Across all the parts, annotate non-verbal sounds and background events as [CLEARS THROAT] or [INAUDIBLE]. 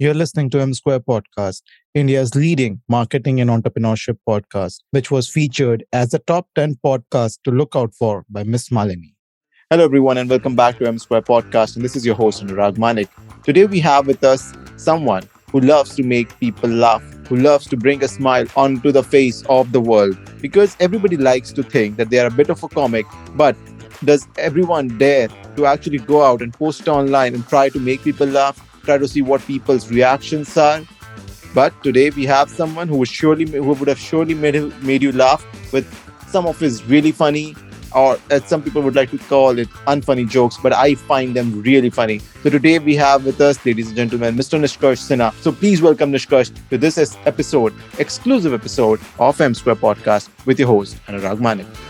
You're listening to M Square Podcast, India's leading marketing and entrepreneurship podcast, which was featured as the top 10 podcast to look out for by Miss Malini. Hello, everyone, and welcome back to M Square Podcast. And this is your host, Anurag Manik. Today, we have with us someone who loves to make people laugh, who loves to bring a smile onto the face of the world. Because everybody likes to think that they are a bit of a comic, but does everyone dare to actually go out and post online and try to make people laugh? Try to see what people's reactions are. But today we have someone who would surely who would have surely made made you laugh with some of his really funny or as some people would like to call it unfunny jokes, but I find them really funny. So today we have with us, ladies and gentlemen, Mr. Nishkarsh Sinha. So please welcome Nishkarsh to this episode, exclusive episode of M Square Podcast with your host, Anurag Manik.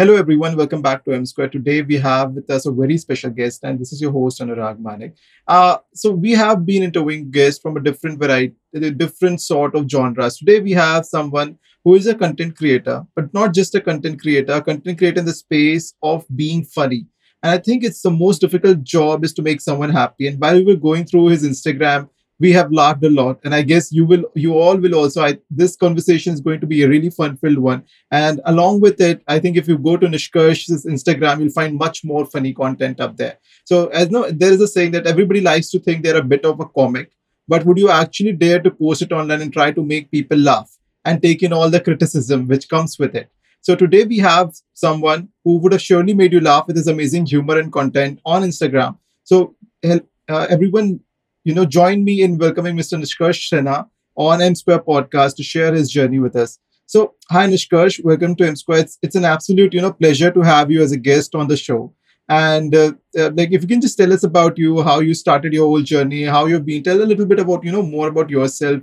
Hello, everyone. Welcome back to M Square. Today, we have with us a very special guest, and this is your host, Anurag Manik. Uh, so, we have been interviewing guests from a different variety, different sort of genres. Today, we have someone who is a content creator, but not just a content creator, a content creator in the space of being funny. And I think it's the most difficult job is to make someone happy. And while we were going through his Instagram, we have laughed a lot. And i guess you will you all will also I, this conversation is going to be a really fun filled one. And along with it i think if you go to nishkarsh's instagram you'll find much more funny content up there. So as no there is a saying that everybody likes to think they're a bit of a comic but would you actually dare to post it online and try to make people laugh and take in all the criticism which comes with it? So today we have someone who would have surely made you laugh with his amazing humor and content on instagram. So uh, everyone you know, join me in welcoming Mr. Nishkarsh Sinha on M Square podcast to share his journey with us. So, hi Nishkarsh, welcome to M Square. It's, it's an absolute, you know, pleasure to have you as a guest on the show. And uh, uh, like, if you can just tell us about you, how you started your whole journey, how you've been, tell a little bit about, you know, more about yourself.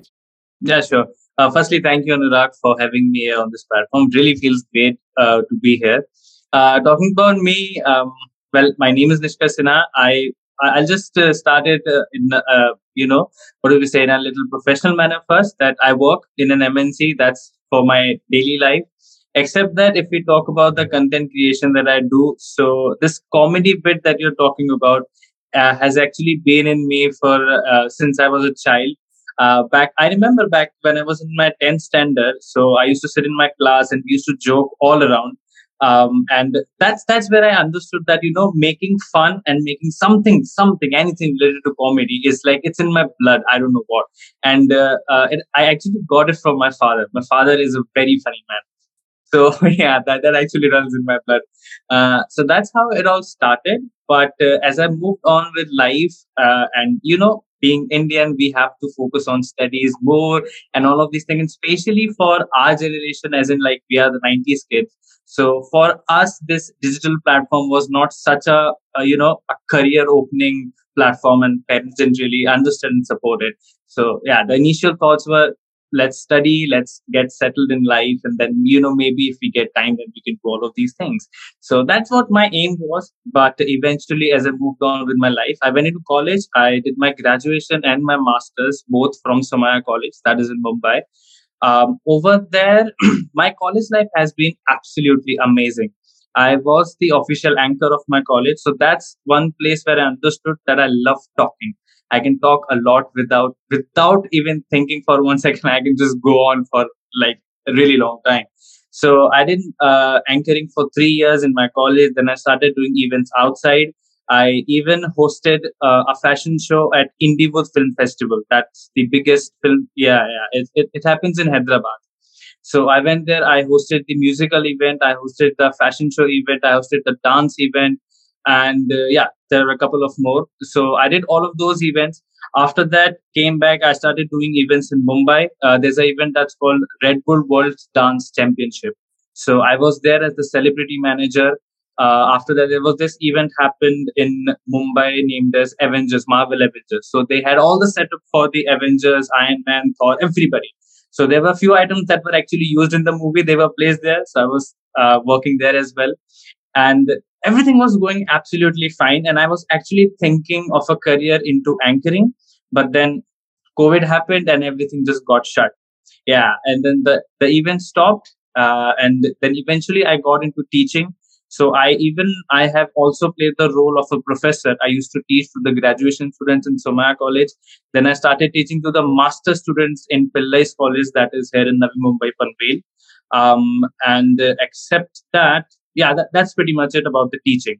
Yeah, sure. Uh, firstly, thank you, Anurag, for having me on this platform. Really feels great uh, to be here. Uh, talking about me, um, well, my name is Nishkarsh Sinha. I I'll just uh, start it uh, in, uh, you know, what do we say in a little professional manner first that I work in an MNC. That's for my daily life. Except that if we talk about the content creation that I do, so this comedy bit that you're talking about uh, has actually been in me for uh, since I was a child. Uh, back, I remember back when I was in my 10th standard. So I used to sit in my class and we used to joke all around um, and that's that's where i understood that you know making fun and making something something anything related to comedy is like it's in my blood. I don't know what. And uh, uh, it, i actually got it from my father. My father is a very funny man. So [LAUGHS] yeah that, that actually runs in my blood. Uh, so that's how it all started. But uh, as i moved on with life uh, and you know being indian we have to focus on studies more and all of these things especially for our generation as in like we are the 90s kids so for us, this digital platform was not such a, a you know a career opening platform, and parents didn't really understand and support it. So yeah, the initial thoughts were let's study, let's get settled in life, and then you know maybe if we get time, then we can do all of these things. So that's what my aim was. But eventually, as I moved on with my life, I went into college. I did my graduation and my masters both from Somaiya College, that is in Mumbai. Um, over there, [CLEARS THROAT] my college life has been absolutely amazing. I was the official anchor of my college. So that's one place where I understood that I love talking. I can talk a lot without without even thinking for one [LAUGHS] second. I can just go on for like a really long time. So I did uh, anchoring for three years in my college. Then I started doing events outside. I even hosted uh, a fashion show at Indywood Film Festival. That's the biggest film. Yeah, yeah. It, it, it, happens in Hyderabad. So I went there. I hosted the musical event. I hosted the fashion show event. I hosted the dance event. And uh, yeah, there were a couple of more. So I did all of those events. After that, came back. I started doing events in Mumbai. Uh, there's an event that's called Red Bull World Dance Championship. So I was there as the celebrity manager uh, after that, there was this event happened in Mumbai named as Avengers, Marvel Avengers. So they had all the setup for the Avengers, Iron Man, Thor, everybody. So there were a few items that were actually used in the movie. They were placed there. So I was uh, working there as well. And everything was going absolutely fine. And I was actually thinking of a career into anchoring. But then COVID happened and everything just got shut. Yeah. And then the, the event stopped. Uh, and then eventually I got into teaching so I even I have also played the role of a professor. I used to teach to the graduation students in Somaiya College. Then I started teaching to the master students in Pillais College, that is here in Navi Mumbai, Panvel. Um, and uh, except that, yeah, that, that's pretty much it about the teaching.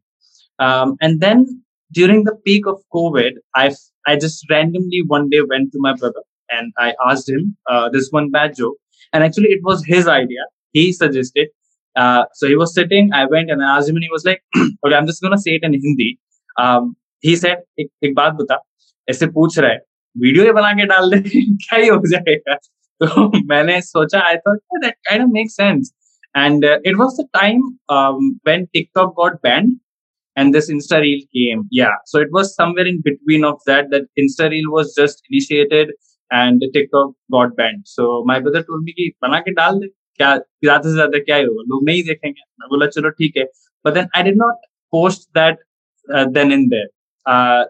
Um, and then during the peak of COVID, I I just randomly one day went to my brother and I asked him uh, this one bad joke, and actually it was his idea. He suggested uh, so he was sitting. I went and I asked him, and he was like, [CLEARS THROAT] "Okay, I'm just gonna say it in Hindi." Um, he said, "एक एक बात बता, ऐसे पूछ रहा है, video ये बना के डाल दे, [LAUGHS] क्या ही हो जाएगा?" [LAUGHS] तो मैंने सोचा, I thought yeah, that kind of makes sense. And uh, it was the time um, when TikTok got banned and this Insta Reel came. Yeah, so it was somewhere in between of that. That Insta Reel was just initiated and TikTok got banned. So my brother told me कि बना के डाल दे क्या ज्यादा से ज्यादा क्या ही होगा लोग नहीं देखेंगे मैं बोला चलो ठीक है but then I did not post that then in their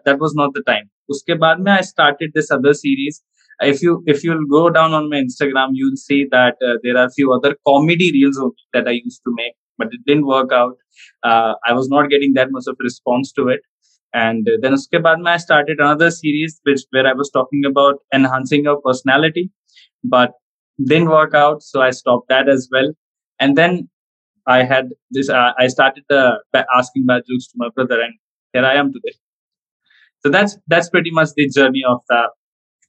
that was not the time उसके बाद में I started this other series if you if you'll go down on my instagram you'll see that uh, there are a few other comedy reels that i used to make but it didn't work out. Uh, i was not getting that much of response to it. And then uske baad i started another series which where i was talking about enhancing your personality but didn't work out so i stopped that as well. And then i had this uh, i started uh, asking bad jokes to my brother and here i am today. So that's that's pretty much the journey of the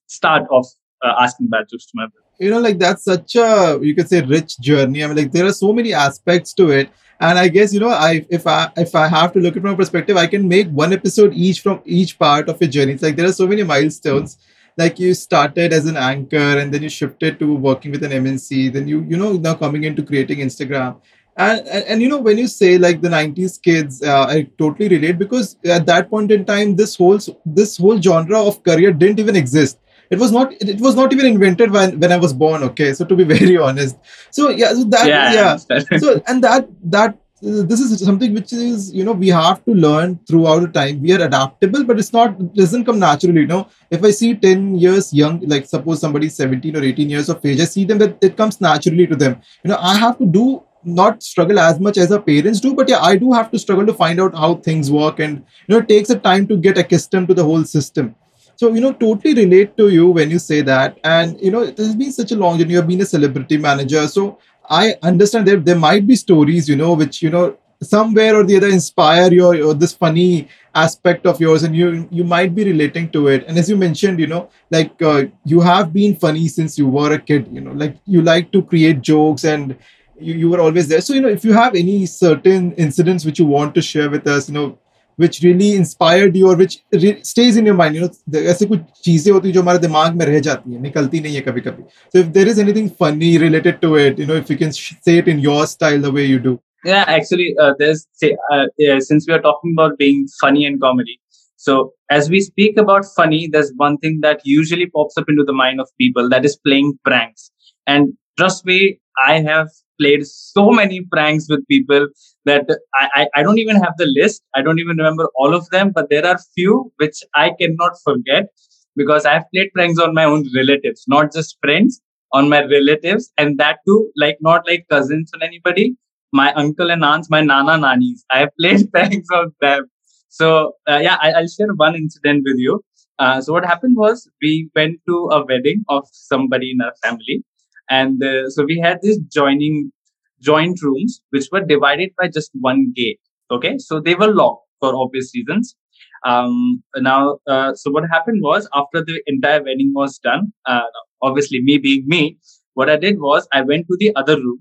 start of uh, asking bad jokes to my brother. You know like that's such a you could say rich journey. I mean like there are so many aspects to it. And i guess you know i if i if i have to look at from a perspective i can make one episode each from each part of your journey. It's like there are so many milestones. Like you started as an anchor and then you shifted to working with an MNC, then you you know now coming into creating Instagram. And, and, and you know when you say like the 90s kids uh, i totally relate because at that point in time this whole this whole genre of career didn't even exist it was not it was not even invented when when i was born okay? So to be [LAUGHS] very honest. So yeah so that yeah, yeah. so and that that uh, this is something which is you know we have to learn throughout the time. We are adaptable but it's not it doesn't come naturally you know? If i see 10 years young like suppose somebody 17 or 18 years of age i see them that it comes naturally to them. You know i have to do not struggle as much as our parents do but yeah i do have to struggle to find out how things work and you know it takes a time to get accustomed to the whole system so you know totally relate to you when you say that and you know it has been such a long journey you have been a celebrity manager so I understand that there might be stories, you know, which you know somewhere or the other inspire your, your this funny aspect of yours, and you you might be relating to it. And as you mentioned, you know, like uh, you have been funny since you were a kid. You know, like you like to create jokes and you, you were always there. So you know, if you have any certain incidents which you want to share with us, you know, which really inspired you or which re- stays in your mind you know ऐसे कुछ चीजें होती जो हमारे दिमाग में रह जाती हैं निकलती नहीं है कभी कभी so if there is anything funny related to it you know if you can say it in your style the way you do yeah actually uh, there's say uh, yeah, since we are talking about being funny and comedy so as we speak about funny there's one thing that usually pops up into the mind of people that is playing pranks and trust me i have played so many pranks with people that I, I, I, don't even have the list. I don't even remember all of them, but there are few which I cannot forget because I've played pranks on my own relatives, not just friends, on my relatives, and that too, like not like cousins or anybody. My uncle and aunts, my nana nannies. I have played [LAUGHS] pranks on them. So uh, yeah, I, will share one incident with you. Uh, so what happened was we went to a wedding of somebody in our family, and uh, so we had this joining joint rooms which were divided by just one gate okay so they were locked for obvious reasons um, now uh, so what happened was after the entire wedding was done uh, obviously me being me what i did was i went to the other room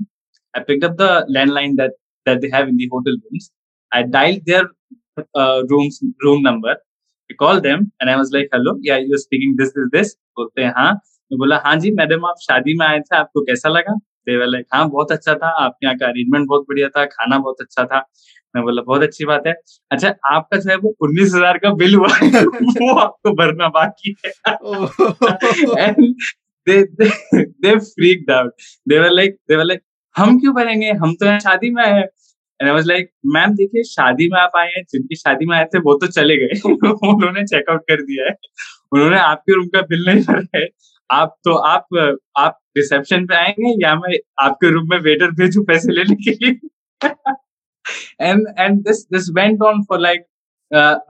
i picked up the landline that that they have in the hotel rooms i dialed their uh, rooms room number I called them and I was like, hello, yeah, you're speaking this is this. बोलते हैं हाँ मैं बोला हाँ जी madam आप शादी में आए थे आपको कैसा लगा देवर लाइक हाँ बहुत अच्छा था। आपके यहाँ का अरेंजमेंट बहुत बढ़िया था। खाना बहुत अच्छा था। मैं बोला बहुत अच्छी बात है। अच्छा आपका जो है वो उन्नीस हज़ार का बिल हुआ वो आपको भरना बाकी है। They freaked out they were like they were like हम क्यों भरेंगे? हम तो यहाँ शादी में आए and I was like ma'am देखिए शादी में आप आए हैं। जिनकी शादी में आए थे वो तो चले गए। [LAUGHS] उन्होंने चेकआउट कर दिया है। उन्होंने आपके रूम का बिल नहीं भरा है। आप तो आप आप रिसेप्शन पे आएँगे या मैं आपके रूम में वेटर भेजू पैसे लेने के लिए? And and this this went on for like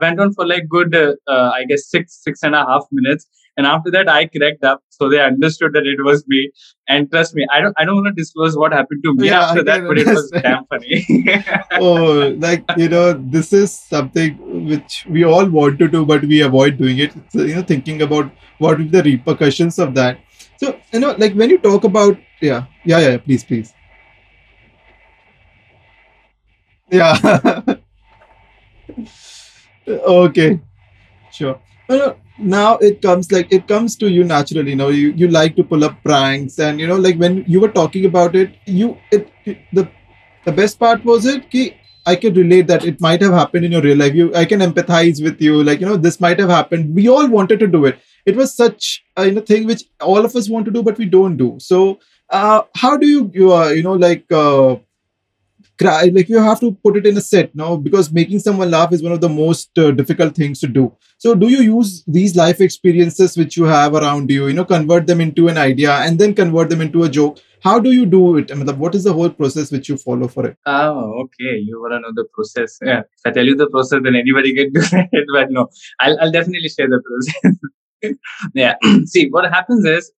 went on for like good I guess six six and half minutes and a half minutes and after that i cracked up. So they understood that it was me. And trust me i don't i don't want to disclose what happened to me yeah, after that but it was damn funny. [LAUGHS] Oh like you know this is something which we all want to do but we avoid doing it. So, you know thinking about what will the repercussions of that. So you know like when you talk about yeah yeah yeah please please. Yeah. [LAUGHS] Okay sure now it comes like it comes to you naturally you know you, you like to pull up pranks and you know like when you were talking about it you it, it the the best part was it ki, i can relate that it might have happened in your real life. You i can empathize with you like you know this might have happened. We all wanted to do it. It was such a you know, thing which all of us want to do but we don't do. So uh, how do you you, uh, you know like uh, cry like you have to put it in a set now because making someone laugh is one of the most uh, difficult things to do. So do you use these life experiences which you have around you you know convert them into an idea and then convert them into a joke? How do you do it? I mean, what is the whole process which you follow for it? Oh okay. You want to know the process. Yeah. If i tell you the process then anybody can do [LAUGHS] it but no. I'll, I'll definitely share the process. [LAUGHS] Yeah. [CLEARS THROAT] See what happens is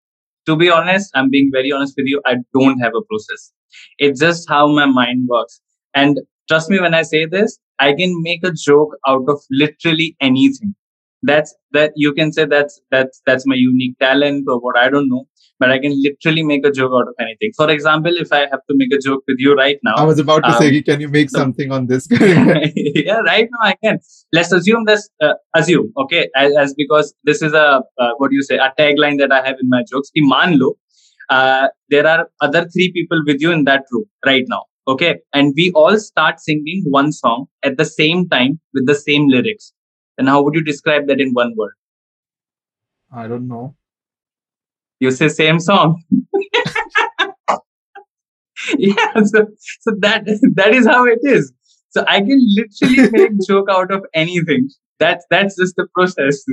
to be honest i'm being very honest with you i don't have a process it's just how my mind works. And trust me when I say this, I can make a joke out of literally anything. That's that you can say that's that's that's my unique talent or what I don't know. But I can literally make a joke out of anything. For example, if I have to make a joke with you right now, I was about to um, say, can you make something on this? [LAUGHS] [LAUGHS] yeah, right now I can. Let's assume this. Uh, assume, okay, as, as, because this is a uh, what do you say, a tagline that I have in my jokes. Ki maan lo, uh, there are other three people with you in that room right now okay? And we all start singing one song at the same time with the same lyrics. And how would you describe that in one word? I don't know. You say same song. [LAUGHS] Yeah so, so that that is how it is. So i can literally make joke out of anything. That's that's just the process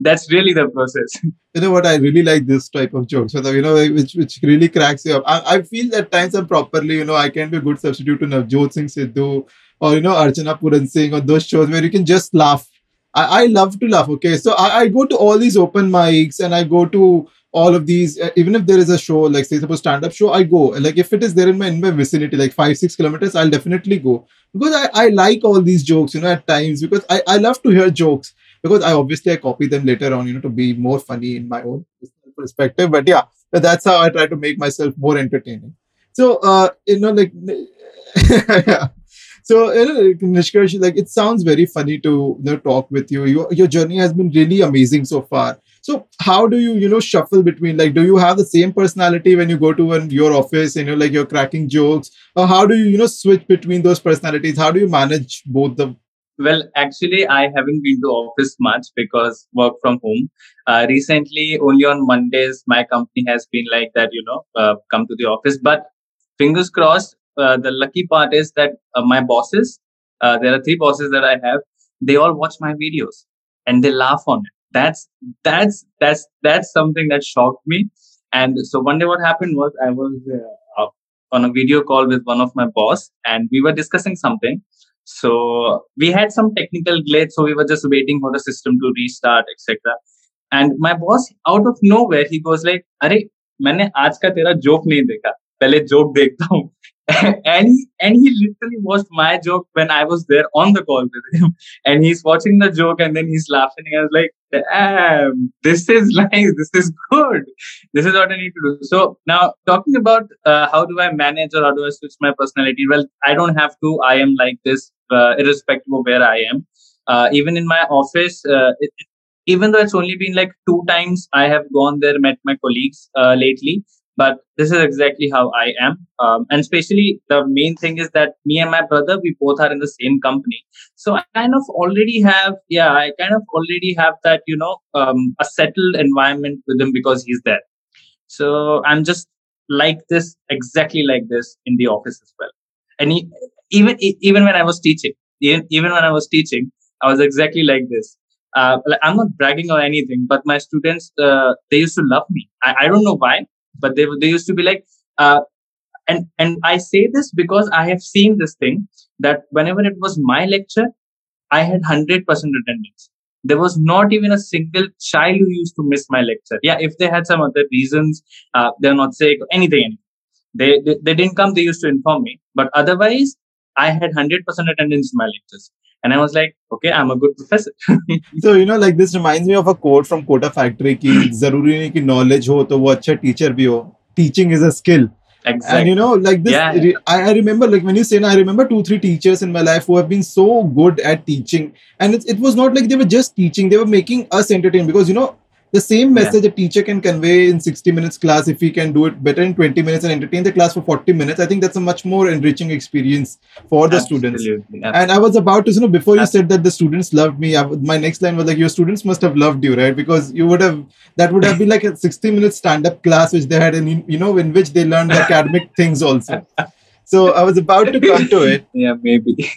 that's really the process. [LAUGHS] You know what? I really like this type of jokes so you know which which really cracks you up. I, I feel that times i'm properly you know i can be a good substitute to Navjot Singh Sidhu or you know Archana Puran Singh or those shows where you can just laugh. I, I love to laugh okay? So I, I go to all these open mics and I go to all of these uh, even if there is a show like say suppose stand-up show i go. Like if it is there in my in my vicinity like five six kilometers i'll definitely go. Because i i like all these jokes you know at times because i i love to hear jokes because I obviously I copy them later on, you know, to be more funny in my own perspective. But yeah, that's how I try to make myself more entertaining. So uh, you know, like [LAUGHS] yeah. So you know, Nishkarsh, like it sounds very funny to you know talk with you. Your your journey has been really amazing so far. So how do you you know shuffle between like do you have the same personality when you go to an, your office and you know like you're cracking jokes or how do you you know switch between those personalities? How do you manage both the well, actually, I haven't been to office much because work from home. Uh, recently, only on Mondays, my company has been like that, you know, uh, come to the office. But fingers crossed, uh, the lucky part is that uh, my bosses, uh, there are three bosses that I have, they all watch my videos and they laugh on it. That's that's that's that's something that shocked me. And so one day, what happened was I was uh, on a video call with one of my boss, and we were discussing something so we had some technical glitch, so we were just waiting for the system to restart, etc. And my boss, out of nowhere, he goes like, "अरे मैंने आज का तेरा joke नहीं देखा, पहले joke देखता हूँ." [LAUGHS] and he, and he literally watched my joke when I was there on the call with him, [LAUGHS] and he's watching the joke and then he's laughing. And I was like, "Damn, this is nice. [LAUGHS] This is good. This is what I need to do." So now talking about uh, how do I manage or how do I switch my personality? Well, I don't have to. I am like this uh, irrespective of where I am. Uh, even in my office, uh, it, even though it's only been like two times I have gone there, met my colleagues uh, lately, but this is exactly how I am. Um, and especially the main thing is that me and my brother, we both are in the same company. So I kind of already have, yeah, I kind of already have that, you know, um, a settled environment with him because he's there. So I'm just like this, exactly like this in the office as well. And he, even even when I was teaching, even even when I was teaching, I was exactly like this. Uh, I'm not bragging or anything, but my students uh, they used to love me. I, I don't know why, but they they used to be like, uh, and and i say this because i have seen this thing that whenever it was my lecture i had 100% attendance there was not even a single child who used to miss my lecture yeah if they had some other reasons uh, they're not sick anything, anything. They, they they didn't come they used to inform me but otherwise i had 100% attendance in my lectures and I was like, okay, I'm a good professor. [LAUGHS] so, you know, like this reminds me of a quote from Kota Factory ki [CLEARS THROAT] zaruri nahi ki knowledge ho to wo acha teacher bhi ho. Teaching is a skill. Exactly. And you know, like this, yeah. I, I remember, like when you say, I remember two, three teachers in my life who have been so good at teaching. And it, it was not like they were just teaching, they were making us entertain because, you know, the same message yeah. a teacher can convey in 60 minutes class if he can do it better in 20 minutes and entertain the class for 40 minutes. I think that's a much more enriching experience for the Absolutely. students. Absolutely. and i was about to you know before you said that the students loved me I, my next line was like your students must have loved you right? Because you would have that would have been like a 60 minute stand-up class which they had and you know in which they learned the academic [LAUGHS] things also. So i was about to come to it. Yeah maybe.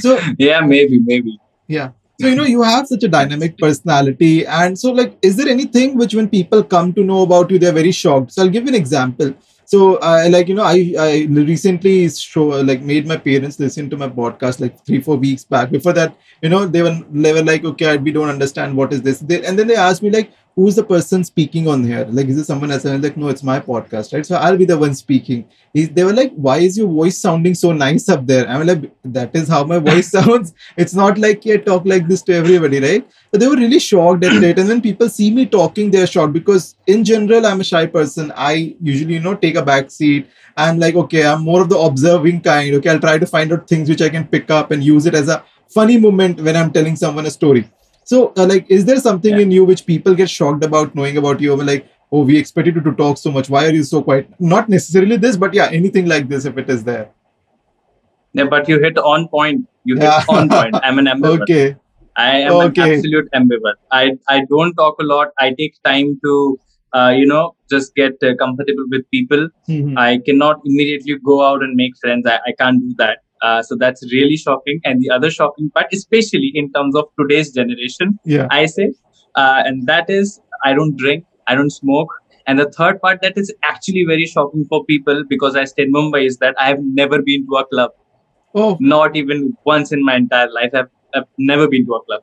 So [LAUGHS] yeah maybe maybe. Yeah so you know you have such a dynamic personality and so like is there anything which when people come to know about you they're very shocked? So i'll give you an example. So i like you know i i recently show like made my parents listen to my podcast like three four weeks back. Before that you know they were they were like okay we don't understand what is this. They, and then they asked me like who's the person speaking on here? Like, is it someone else? And I'm like, no, it's my podcast, right? So I'll be the one speaking. He, they were like, why is your voice sounding so nice up there? I'm like, that is how my voice [LAUGHS] sounds. It's not like I talk like this to everybody, right? But they were really shocked at it. And when people see me talking, they're shocked because in general, I'm a shy person. I usually, you know, take a back seat. I'm like, okay, I'm more of the observing kind. Okay, I'll try to find out things which I can pick up and use it as a funny moment when I'm telling someone a story so, uh, like, is there something yeah. in you which people get shocked about knowing about you? Like, oh, we expected you to talk so much. Why are you so quiet? Not necessarily this, but yeah, anything like this if it is there. Yeah, but you hit on point. You hit yeah. on point. I'm an [LAUGHS] ambivert. okay. I am okay. an absolute ambivert. I I don't talk a lot. I take time to uh, you know just get uh, comfortable with people. Mm-hmm. I cannot immediately go out and make friends. I, I can't do that. Uh, so that's really shocking. And the other shocking part, especially in terms of today's generation, yeah. I say, uh, and that is I don't drink, I don't smoke. And the third part that is actually very shocking for people because I stay in Mumbai is that I have never been to a club. Oh. Not even once in my entire life. I've, I've never been to a club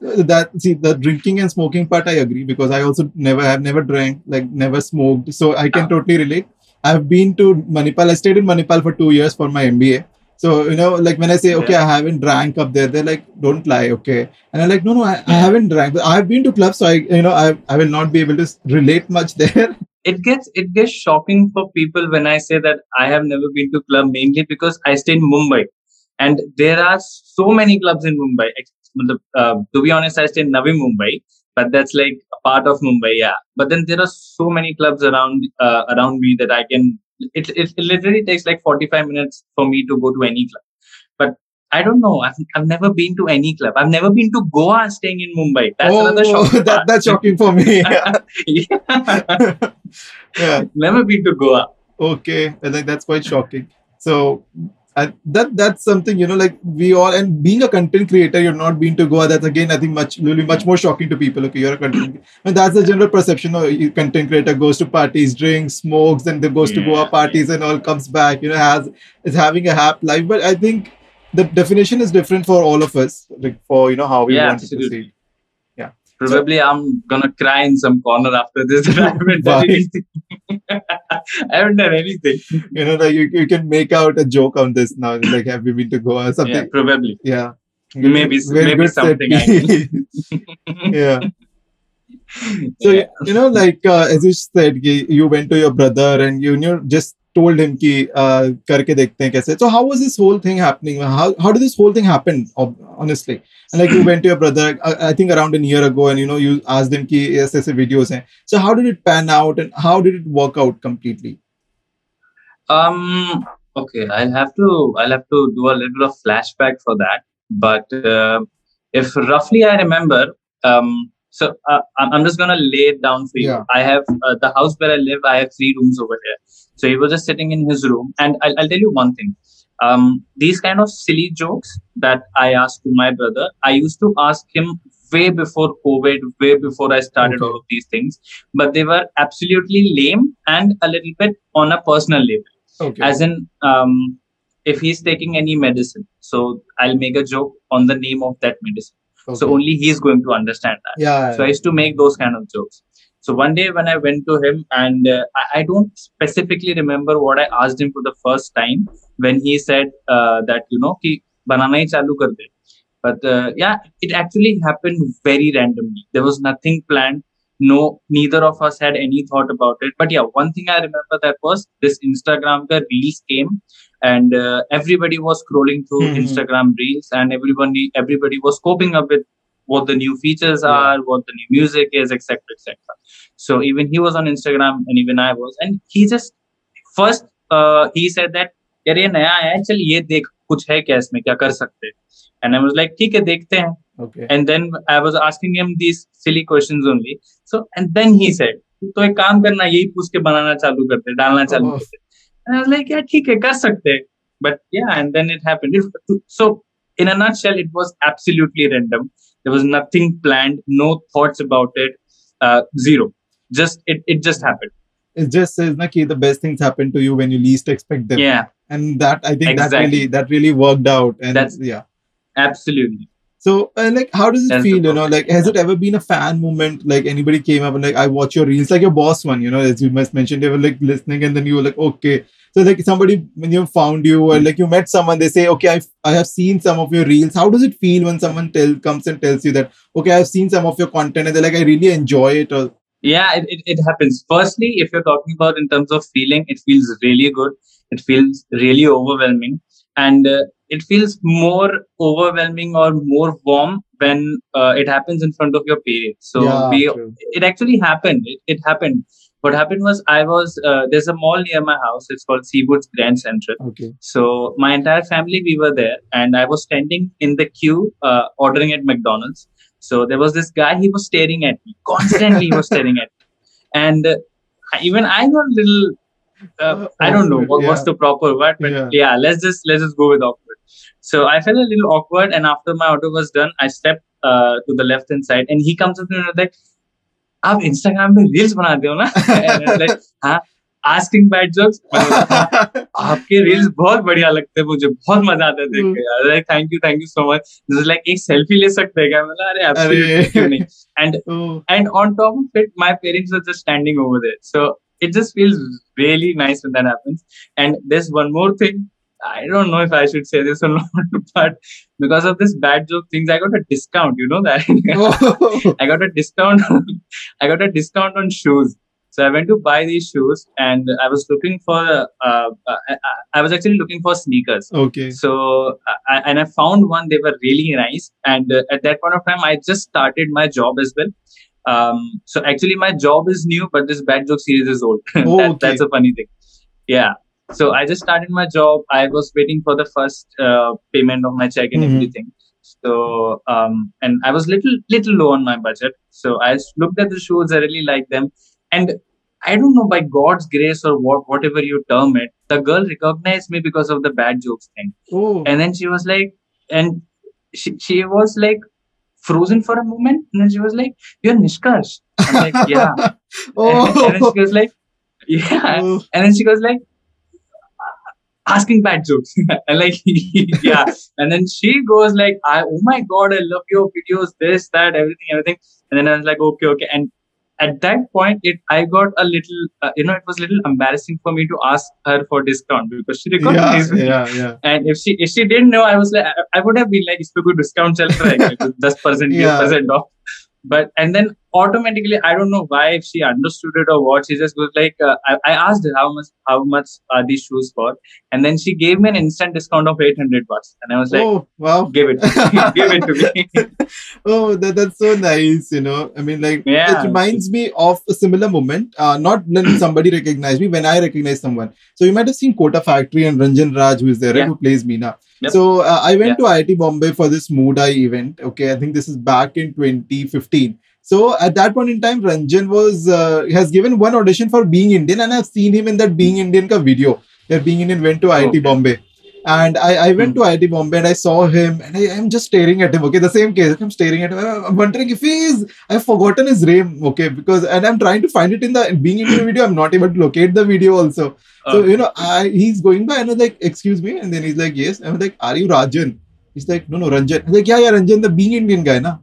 that see the drinking and smoking part i agree because i also never have never drank like never smoked so i can ah. totally relate i've been to manipal i stayed in manipal for two years for my mba so, you know, like when I say, okay, yeah. I haven't drank up there, they're like, don't lie, okay. And I'm like, no, no, I, I haven't drank, but I've been to clubs, so I, you know, I, I will not be able to relate much [LAUGHS] there. It gets it gets shocking for people when I say that I have never been to club mainly because I stay in Mumbai, and there are so many clubs in Mumbai. Uh, to be honest, I stay in Navi Mumbai, but that's like a part of Mumbai, yeah. But then there are so many clubs around uh, around me that I can it, it, it literally takes like 45 minutes for me to go to any club but I don't know. I've, I've never been to any club. I've never been to Goa staying in Mumbai. That's oh, another shocking [LAUGHS] that, That's shocking for me. [LAUGHS] yeah. [LAUGHS] yeah. Never been to Goa. Okay. I think that's quite shocking. So and that that's something you know like we all and being a content creator you're not being to goa that's again i think much will be much more shocking to people okay you're a content and that's the general perception of oh, content creator goes to parties drinks smokes and then they goes yeah. to goa parties and all comes back you know has is having a happy life but i think the definition is different for all of us like for you know how we yeah, want absolutely. to see Probably so, I'm gonna cry in some corner after this. [LAUGHS] I haven't done anything. [LAUGHS] I haven't done anything. You know, like you, you can make out a joke on this now. Like, have you been to Goa or something? Yeah, probably. Yeah. Maybe Very maybe something. [LAUGHS] yeah. So yeah. you know, like uh, as you said, you went to your brother and you, knew just told him ki uh, karke dekhte hain kaise so how was this whole thing happening? How, how did this whole thing happen honestly? And like you went to your brother I, I think around a year ago and you know you asked him ki aise videos hain so how did it pan out and how did it work out completely? Um okay i'll have to i'll have to do a little of flashback for that. But uh, if roughly i remember um so uh, i'm just gonna lay it down for you. Yeah. i have uh, the house where i live i have three rooms over here. So he was just sitting in his room, and I'll, I'll tell you one thing. Um, these kind of silly jokes that I asked to my brother, I used to ask him way before COVID, way before I started okay. all of these things, but they were absolutely lame and a little bit on a personal level. Okay. As in, um, if he's taking any medicine, so I'll make a joke on the name of that medicine. okay. So only he's going to understand that. yeah. So I used to make those kind of jokes. So one day when I went to him, and uh, I, I, don't specifically remember what I asked him for the first time when he said uh, that you know ki banana hi chalu kar de. But uh, yeah, it actually happened very randomly. There was nothing planned. No, neither of us had any thought about it. But yeah, one thing I remember that was this Instagram ka reels came, and uh, everybody was scrolling through mm-hmm. Instagram reels, and everybody everybody was coping up with what the new features Yeah. are, what the new music is, etc., etc. So even he was on Instagram, and even I was, and he just first uh, he said that यार ये नया आया है चल ये देख कुछ है क्या इसमें क्या कर सकते हैं and I was like ठीक है देखते हैं Okay. and then I was asking him these silly questions only so and then he said तो एक काम करना यही पूछ के बनाना चालू करते डालना चालू Oh. करते and I was like yeah ठीक है कर सकते हैं but yeah and then it happened It- so in a nutshell it was absolutely random there was nothing planned no thoughts about it uh, zero just it, it just happened It just says na, ki the best things happen to you when you least expect them. yeah And that I think that really that really worked out. And That's- yeah. absolutely So, uh, like, how does it That's feel? You know, like, has it ever been a fan moment? Like, anybody came up and like, I watch your reels, like your boss one. You know, as you must mention, they were like listening, and then you were like, okay. So, like, somebody when you found you or like you met someone, they say, okay, I I have seen some of your reels. How does it feel when someone tell comes and tells you that, okay, I've seen some of your content, and they're like, I really enjoy it, or? Yeah it, it, it happens. Firstly if you're talking about in terms of feeling it feels really good. It feels really overwhelming. And uh, it feels more overwhelming or more warm when uh, it happens in front of your parents. So yeah, we it actually happened. It, it happened what happened was i was uh, there's a mall near my house. It's called seawoods grand central. Okay, so my entire family we were there and i was standing in the queue uh, ordering at mcdonald's. So there was this guy he was staring at me. Constantly he was staring at me. And uh, even i got a little uh, i don't know what, yeah. the proper word but Yeah. yeah. let's just let's just go with awkward. So i felt a little awkward and after my order was done i stepped uh, to the left hand side and he comes up to me and was like आप Instagram पे reels बनाते हो ना? Asking bad jokes आपके reels बहुत बढ़िया लगते हैं मुझे बहुत मज़ा आता है देख के thank you thank you so much this like एक सेल्फी ले सकते हैं क्या? मतलब अरे absolutely and and on top of it my parents are just standing over there so it just feels really nice when that happens and there is one more thing I don't know if I should say this or [LAUGHS] not, but because of this bad joke things, I got a discount. You know that oh. [LAUGHS] I got a discount. [LAUGHS] I got a discount on shoes. So I went to buy these shoes, and I was looking for. Uh, uh, I, I was actually looking for sneakers. okay, So I, and I found one. They were really nice. And uh, at that point of time, I just started my job as well. Um, so actually, my job is new, but this bad joke series is old. Oh, that, okay. That's a funny thing. Yeah. So I just started my job. I was waiting for the first uh, payment of my check and Mhm. everything. So um, and I was little little low on my budget. So I looked at the shoes. I really liked them, and I don't know by God's grace or what whatever you term it, the girl recognized me because of the bad jokes thing. oh, And then she was like, and she, she was like frozen for a moment. And then she was like, You're Nishkarsh. I'm like, [LAUGHS] [LAUGHS] Yeah. oh, and then she goes like, Yeah. oh. And then she goes like, asking bad jokes. [LAUGHS] and like, [LAUGHS] yeah. And then she goes like, I, oh my God, I love your videos, this, that, everything, everything. And then I was like, okay, okay. And at that point, it I got a little, uh, you know, it was a little embarrassing for me to ask her for discount because she yeah, recognized me. yeah, yeah. And if she if she didn't know, I was like, I, I would have been like, "इस पे कोई discount चल रहा है क्या? [LAUGHS] 10 percent, 20 Yeah. percent off." But and then automatically, I don't know why if she understood it or what, she just was like, uh, I, I asked her how much how much are these shoes for, and then she gave me an instant discount of 800 bucks, and I was like, oh, wow. "Give it, to me. [LAUGHS] give it to me." [LAUGHS] oh, that, that's so nice. You know, I mean, like, Yeah. it reminds me of a similar moment. Uh, not when [CLEARS THROAT] somebody recognized me, when I recognize someone. So you might have seen Kota Factory and Ranjan Raj, who is there, right, Yeah. who plays Meena. Yep. So uh, I went to IIT Bombay for this Mood I event. Okay, I think this is back in 2015. So at that point in time, Ranjan was uh, has given one audition for Being Indian, and I've seen him in that Being Indian ka video. That Being Indian went to IIT Okay. Bombay. And I, I went to IIT Bombay and I saw him and I am just staring at him. Okay, the same case. I'm staring at him. I'm wondering if he is. I've forgotten his name. Okay, because and I'm trying to find it in the being Indian video. I'm not able to locate the video also. So you know, I he's going by and I was like, "Excuse me," and then he's like, "Yes." I was like, "Are you Rajan?" He's like, "No, no, Ranjan." I was like, "Yeah, yeah, Ranjan, the being Indian guy, na."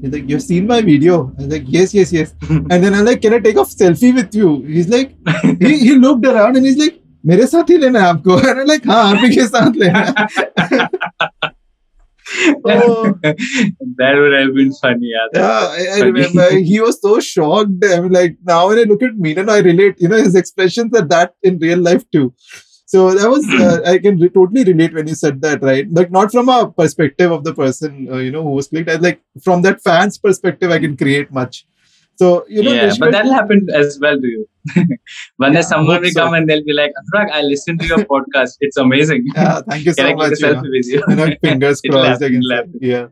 He's like, "You've seen my video?" I was like, "Yes, yes, yes." [LAUGHS] and then I'm like, "Can I take a selfie with you?" He's like, he, he looked around and he's like, मेरे साथ ही लेना है आपको and I'm like हाँ आप ही के साथ लेना है [LAUGHS] oh. that would have been funny. Yeah, yeah I, I remember he was so shocked. I mean, like now when I look at Meenan, I relate. You know, his expressions are that in real life too. So that was uh, I can re- totally relate when you said that, right? Like not from a perspective of the person uh, you know who was clicked, like from that fan's perspective, I can create much. So you know, yeah, but that'll happen as well to you. [LAUGHS] When yeah, someone will so. come and they'll be like, Anurag, I listened to your podcast. It's amazing. Yeah, thank you so much. I you, with you? you know, fingers [LAUGHS] crossed. Happen, yeah.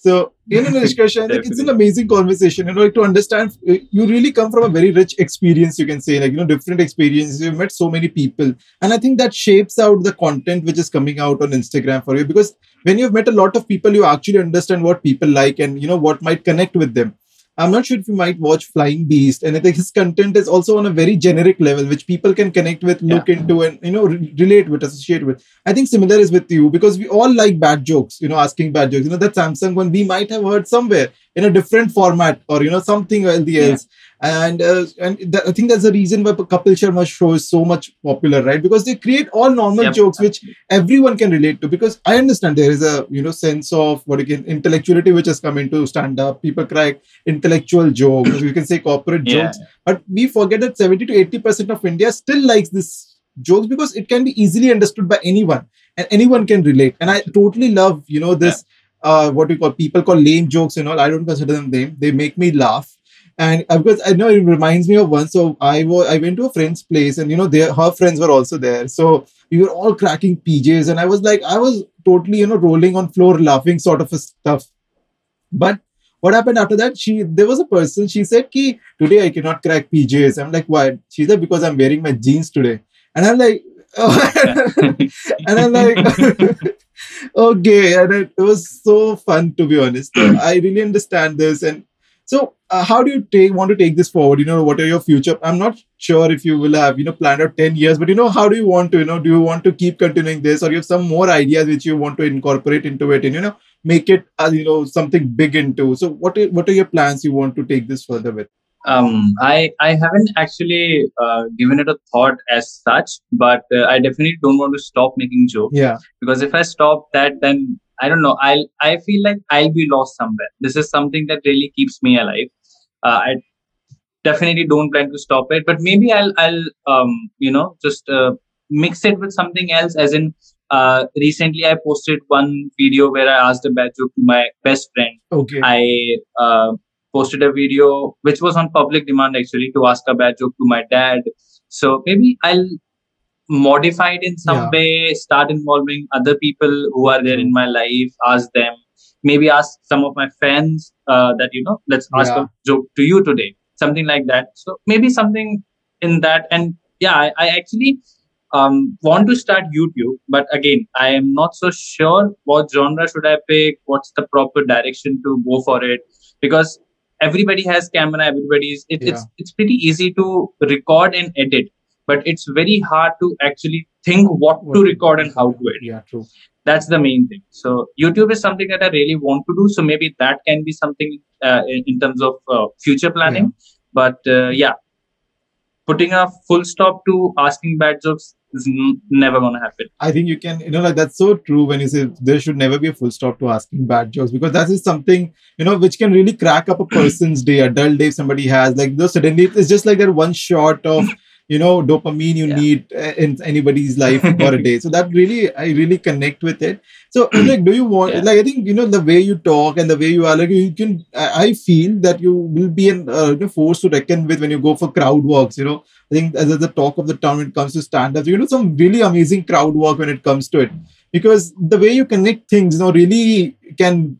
So, in a discussion, I think it's an amazing conversation. You know, like to understand, you really come from a very rich experience. You can say, like you know, different experiences. You've met so many people, and I think that shapes out the content which is coming out on Instagram for you. Because when you've met a lot of people, you actually understand what people like and you know what might connect with them I'm not sure if you might watch Flying Beast, and I think his content is also on a very generic level, which people can connect with, look yeah. into, and you know re- relate with, associate with. I think similar is with you because we all like bad jokes, you know, asking bad jokes. You know that Samsung one we might have heard somewhere in a different format or you know something else. Yeah and uh, and th- I think that's the reason why Kapil Sharma show is so much popular, right? Because they create all normal yep. jokes which everyone can relate to. Because I understand there is a you know sense of what again intellectuality which has come into stand up. People crack intellectual jokes, you can say corporate yeah. jokes, but we forget that seventy to eighty percent of India still likes this jokes because it can be easily understood by anyone and anyone can relate. And I totally love you know this. Yeah. Uh, what we call people call lame jokes and all. I don't consider them lame. They make me laugh and uh, because I know it reminds me of once. So I was I went to a friend's place, and you know, their her friends were also there. So we were all cracking PJs, and I was like, I was totally you know rolling on floor laughing sort of stuff. But what happened after that? She there was a person. She said, "Ki today I cannot crack PJs." I'm like, why? She said because I'm wearing my jeans today, and I'm like. [LAUGHS] Oh. and I'm like, [LAUGHS] [LAUGHS] okay, and it, it was so fun to be honest. [CLEARS THROAT] I really understand this, and so, uh, how do you take want to take this forward? You know, what are your future? I'm not sure if you will have you know planned out ten years, but you know, how do you want to? You know, do you want to keep continuing this, or you have some more ideas which you want to incorporate into it, and you know, make it uh, you know something big into? So, what are, what are your plans you want to take this further with? Um, I I haven't actually uh, given it a thought as such, but uh, I definitely don't want to stop making jokes. Yeah. Because if I stop that, then I don't know. I'll I feel like I'll be lost somewhere. This is something that really keeps me alive. Uh, I definitely don't plan to stop it, but maybe I'll I'll um you know just uh, mix it with something else. As in, uh, recently I posted one video where I asked a bad joke to my best friend. Okay. I uh, posted a video which was on public demand actually to ask a bad joke to my dad. So maybe I'll modify it in some yeah. way start involving other people who are there in my life ask them maybe ask some of my friends uh, that you know let's ask yeah. a joke to you today something like that so maybe something in that and yeah i, I actually um, want to start youtube but again i am not so sure what genre should i pick what's the proper direction to go for it because everybody has camera everybody's it, yeah. it's it's pretty easy to record and edit but it's very hard to actually think what, what to record and how to edit. Yeah, true. That's the main thing. So YouTube is something that I really want to do. So maybe that can be something uh, in, in, terms of uh, future planning. Yeah. But uh, yeah, putting a full stop to asking bad jokes is n- never going to happen. I think you can, you know, like that's so true when you say there should never be a full stop to asking bad jokes because that is something, you know, which can really crack up a person's day, a dull day somebody has. Like, those suddenly it's just like that one shot of you know dopamine you yeah. need uh, in anybody's life [LAUGHS] for a day. So that really i really connect with it. So [CLEARS THROAT] like do you want yeah. like i think you know the way you talk and the way you are like you can i feel that you will be an uh, force to reckon with when you go for crowd walks you know. I think as the talk of the town when it comes to stand-up you know some really amazing crowd walk when it comes to it. Because the way you connect things you know really can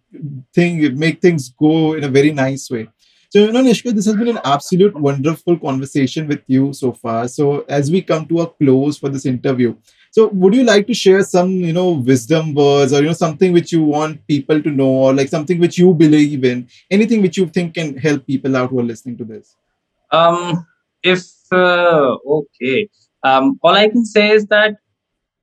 think make things go in a very nice way so, you know, Nishka, this has been an absolute wonderful conversation with you so far. So, as we come to a close for this interview, So, would you like to share some, you know, wisdom words or you know something which you want people to know, or like something which you believe in, anything which you think can help people out who are listening to this? Um, if uh, okay, um, all I can say is that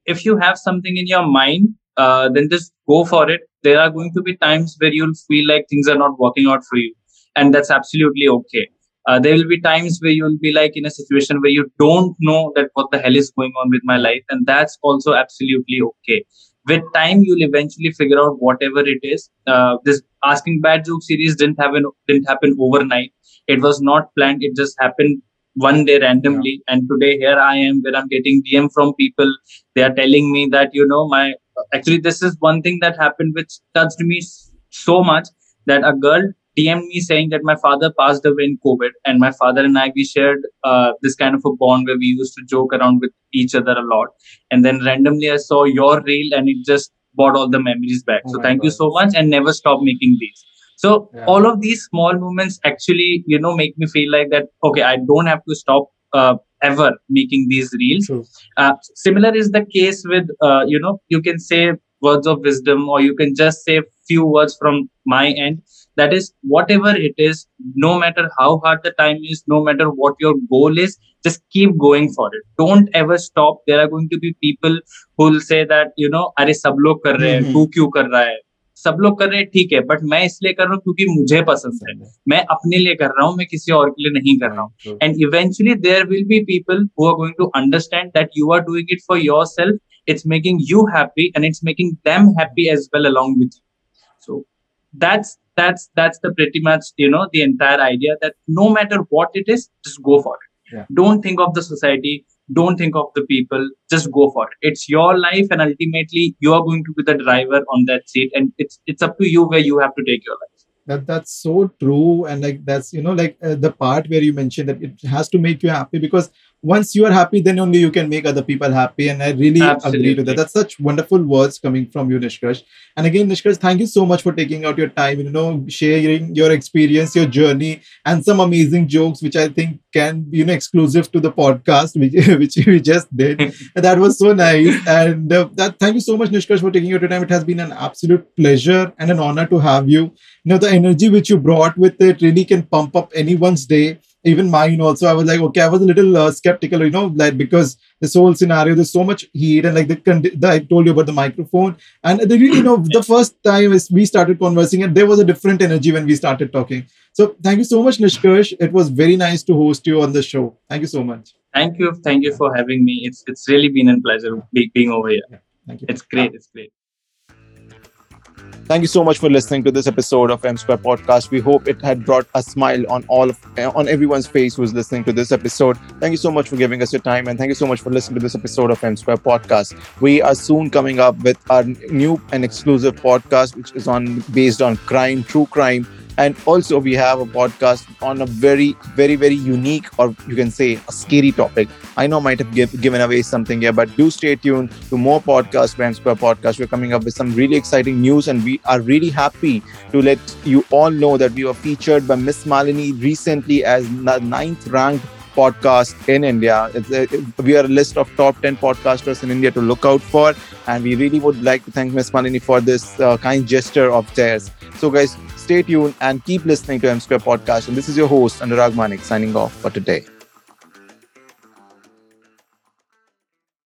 if you have something in your mind, uh, then just go for it. There are going to be times where you'll feel like things are not working out for you, and that's absolutely okay. Uh, there will be times where you'll be like in a situation where you don't know that what the hell is going on with my life and that's also absolutely okay. With time you'll eventually figure out whatever it is. Uh, this asking bad joke series didn't happen didn't happen overnight. It was not planned. It just happened one day randomly. Yeah. and today here i am where i'm getting dm from people. They are telling me that you know my actually this is one thing that happened which touched me so much that a girl DM'd me saying that my father passed away in COVID, and my father and I we shared uh, this kind of a bond where we used to joke around with each other a lot. And then randomly I saw your reel, and it just brought all the memories back. Oh so thank God. you so much, and never stop making these. So yeah. all of these small moments actually, you know, make me feel like that. Okay, I don't have to stop uh, ever making these reels. Uh, similar is the case with, uh, you know, you can say words of wisdom, or you can just say few words from my end that is whatever it is no matter how hard the time is no matter what your goal is just keep going for it don't ever stop there are going to be people who will say that you know अरे सब लोग कर रहे हैं तू क्यों कर रहा है सब लोग कर रहे हैं ठीक है बट मैं इसलिए कर रहा हूँ क्योंकि मुझे पसंद है मैं अपने लिए कर रहा हूँ मैं किसी और के लिए नहीं कर रहा हूँ and eventually there will be people who are going to understand that you are doing it for yourself it's making you happy and it's making them happy as well along with you so that's that's that's the pretty much you know the entire idea that no matter what it is just go for it. Yeah. don't think of the society don't think of the people just go for it. It's your life and ultimately you are going to be the driver on that seat and it's it's up to you where you have to take your life. That that's so true and like that's you know like uh, the part where you mentioned that it has to make you happy because once you are happy, then only you can make other people happy. And I really Absolutely. agree to that. That's such wonderful words coming from you, Nishkarsh. And again, Nishkarsh, thank you so much for taking out your time, you know, sharing your experience, your journey, and some amazing jokes, which I think can be, you know, exclusive to the podcast, [LAUGHS] which, which we just did. [LAUGHS] that was so nice. And uh, that thank you so much, Nishkarsh, for taking out your time. It has been an absolute pleasure and an honor to have you. You know, the energy which you brought with it really can pump up anyone's day even mine also i was like okay i was a little uh, skeptical you know like because this whole scenario there's so much heat and like the, the i told you about the microphone. And the you know the first time we started conversing and there was a different energy when we started talking. So thank you so much nishkarsh. It was very nice to host you on the show. Thank you so much. Thank you. Thank you for having me. It's it's really been a pleasure being over here. Yeah, thank you. It's great. It's great Thank you so much for listening to this episode of M Square Podcast. We hope it had brought a smile on all of eh, on everyone's face who's listening to this episode. Thank you so much for giving us your time, and thank you so much for listening to this episode of M Square Podcast. We are soon coming up with our new and exclusive podcast, which is on based on crime, true crime and also, we have a podcast on a very, very, very unique, or you can say a scary topic. I know I might have give, given away something here, but do stay tuned to more podcasts, Brand Square Podcast. We're coming up with some really exciting news, and we are really happy to let you all know that we were featured by Miss Malini recently as the ninth ranked podcast in India. A, we are a list of top 10 podcasters in India to look out for. And we really would like to thank Miss Malini for this uh, kind gesture of theirs. So, guys, stay tuned and keep listening to M Square Podcast. And this is your host, Anurag Manik, signing off for today.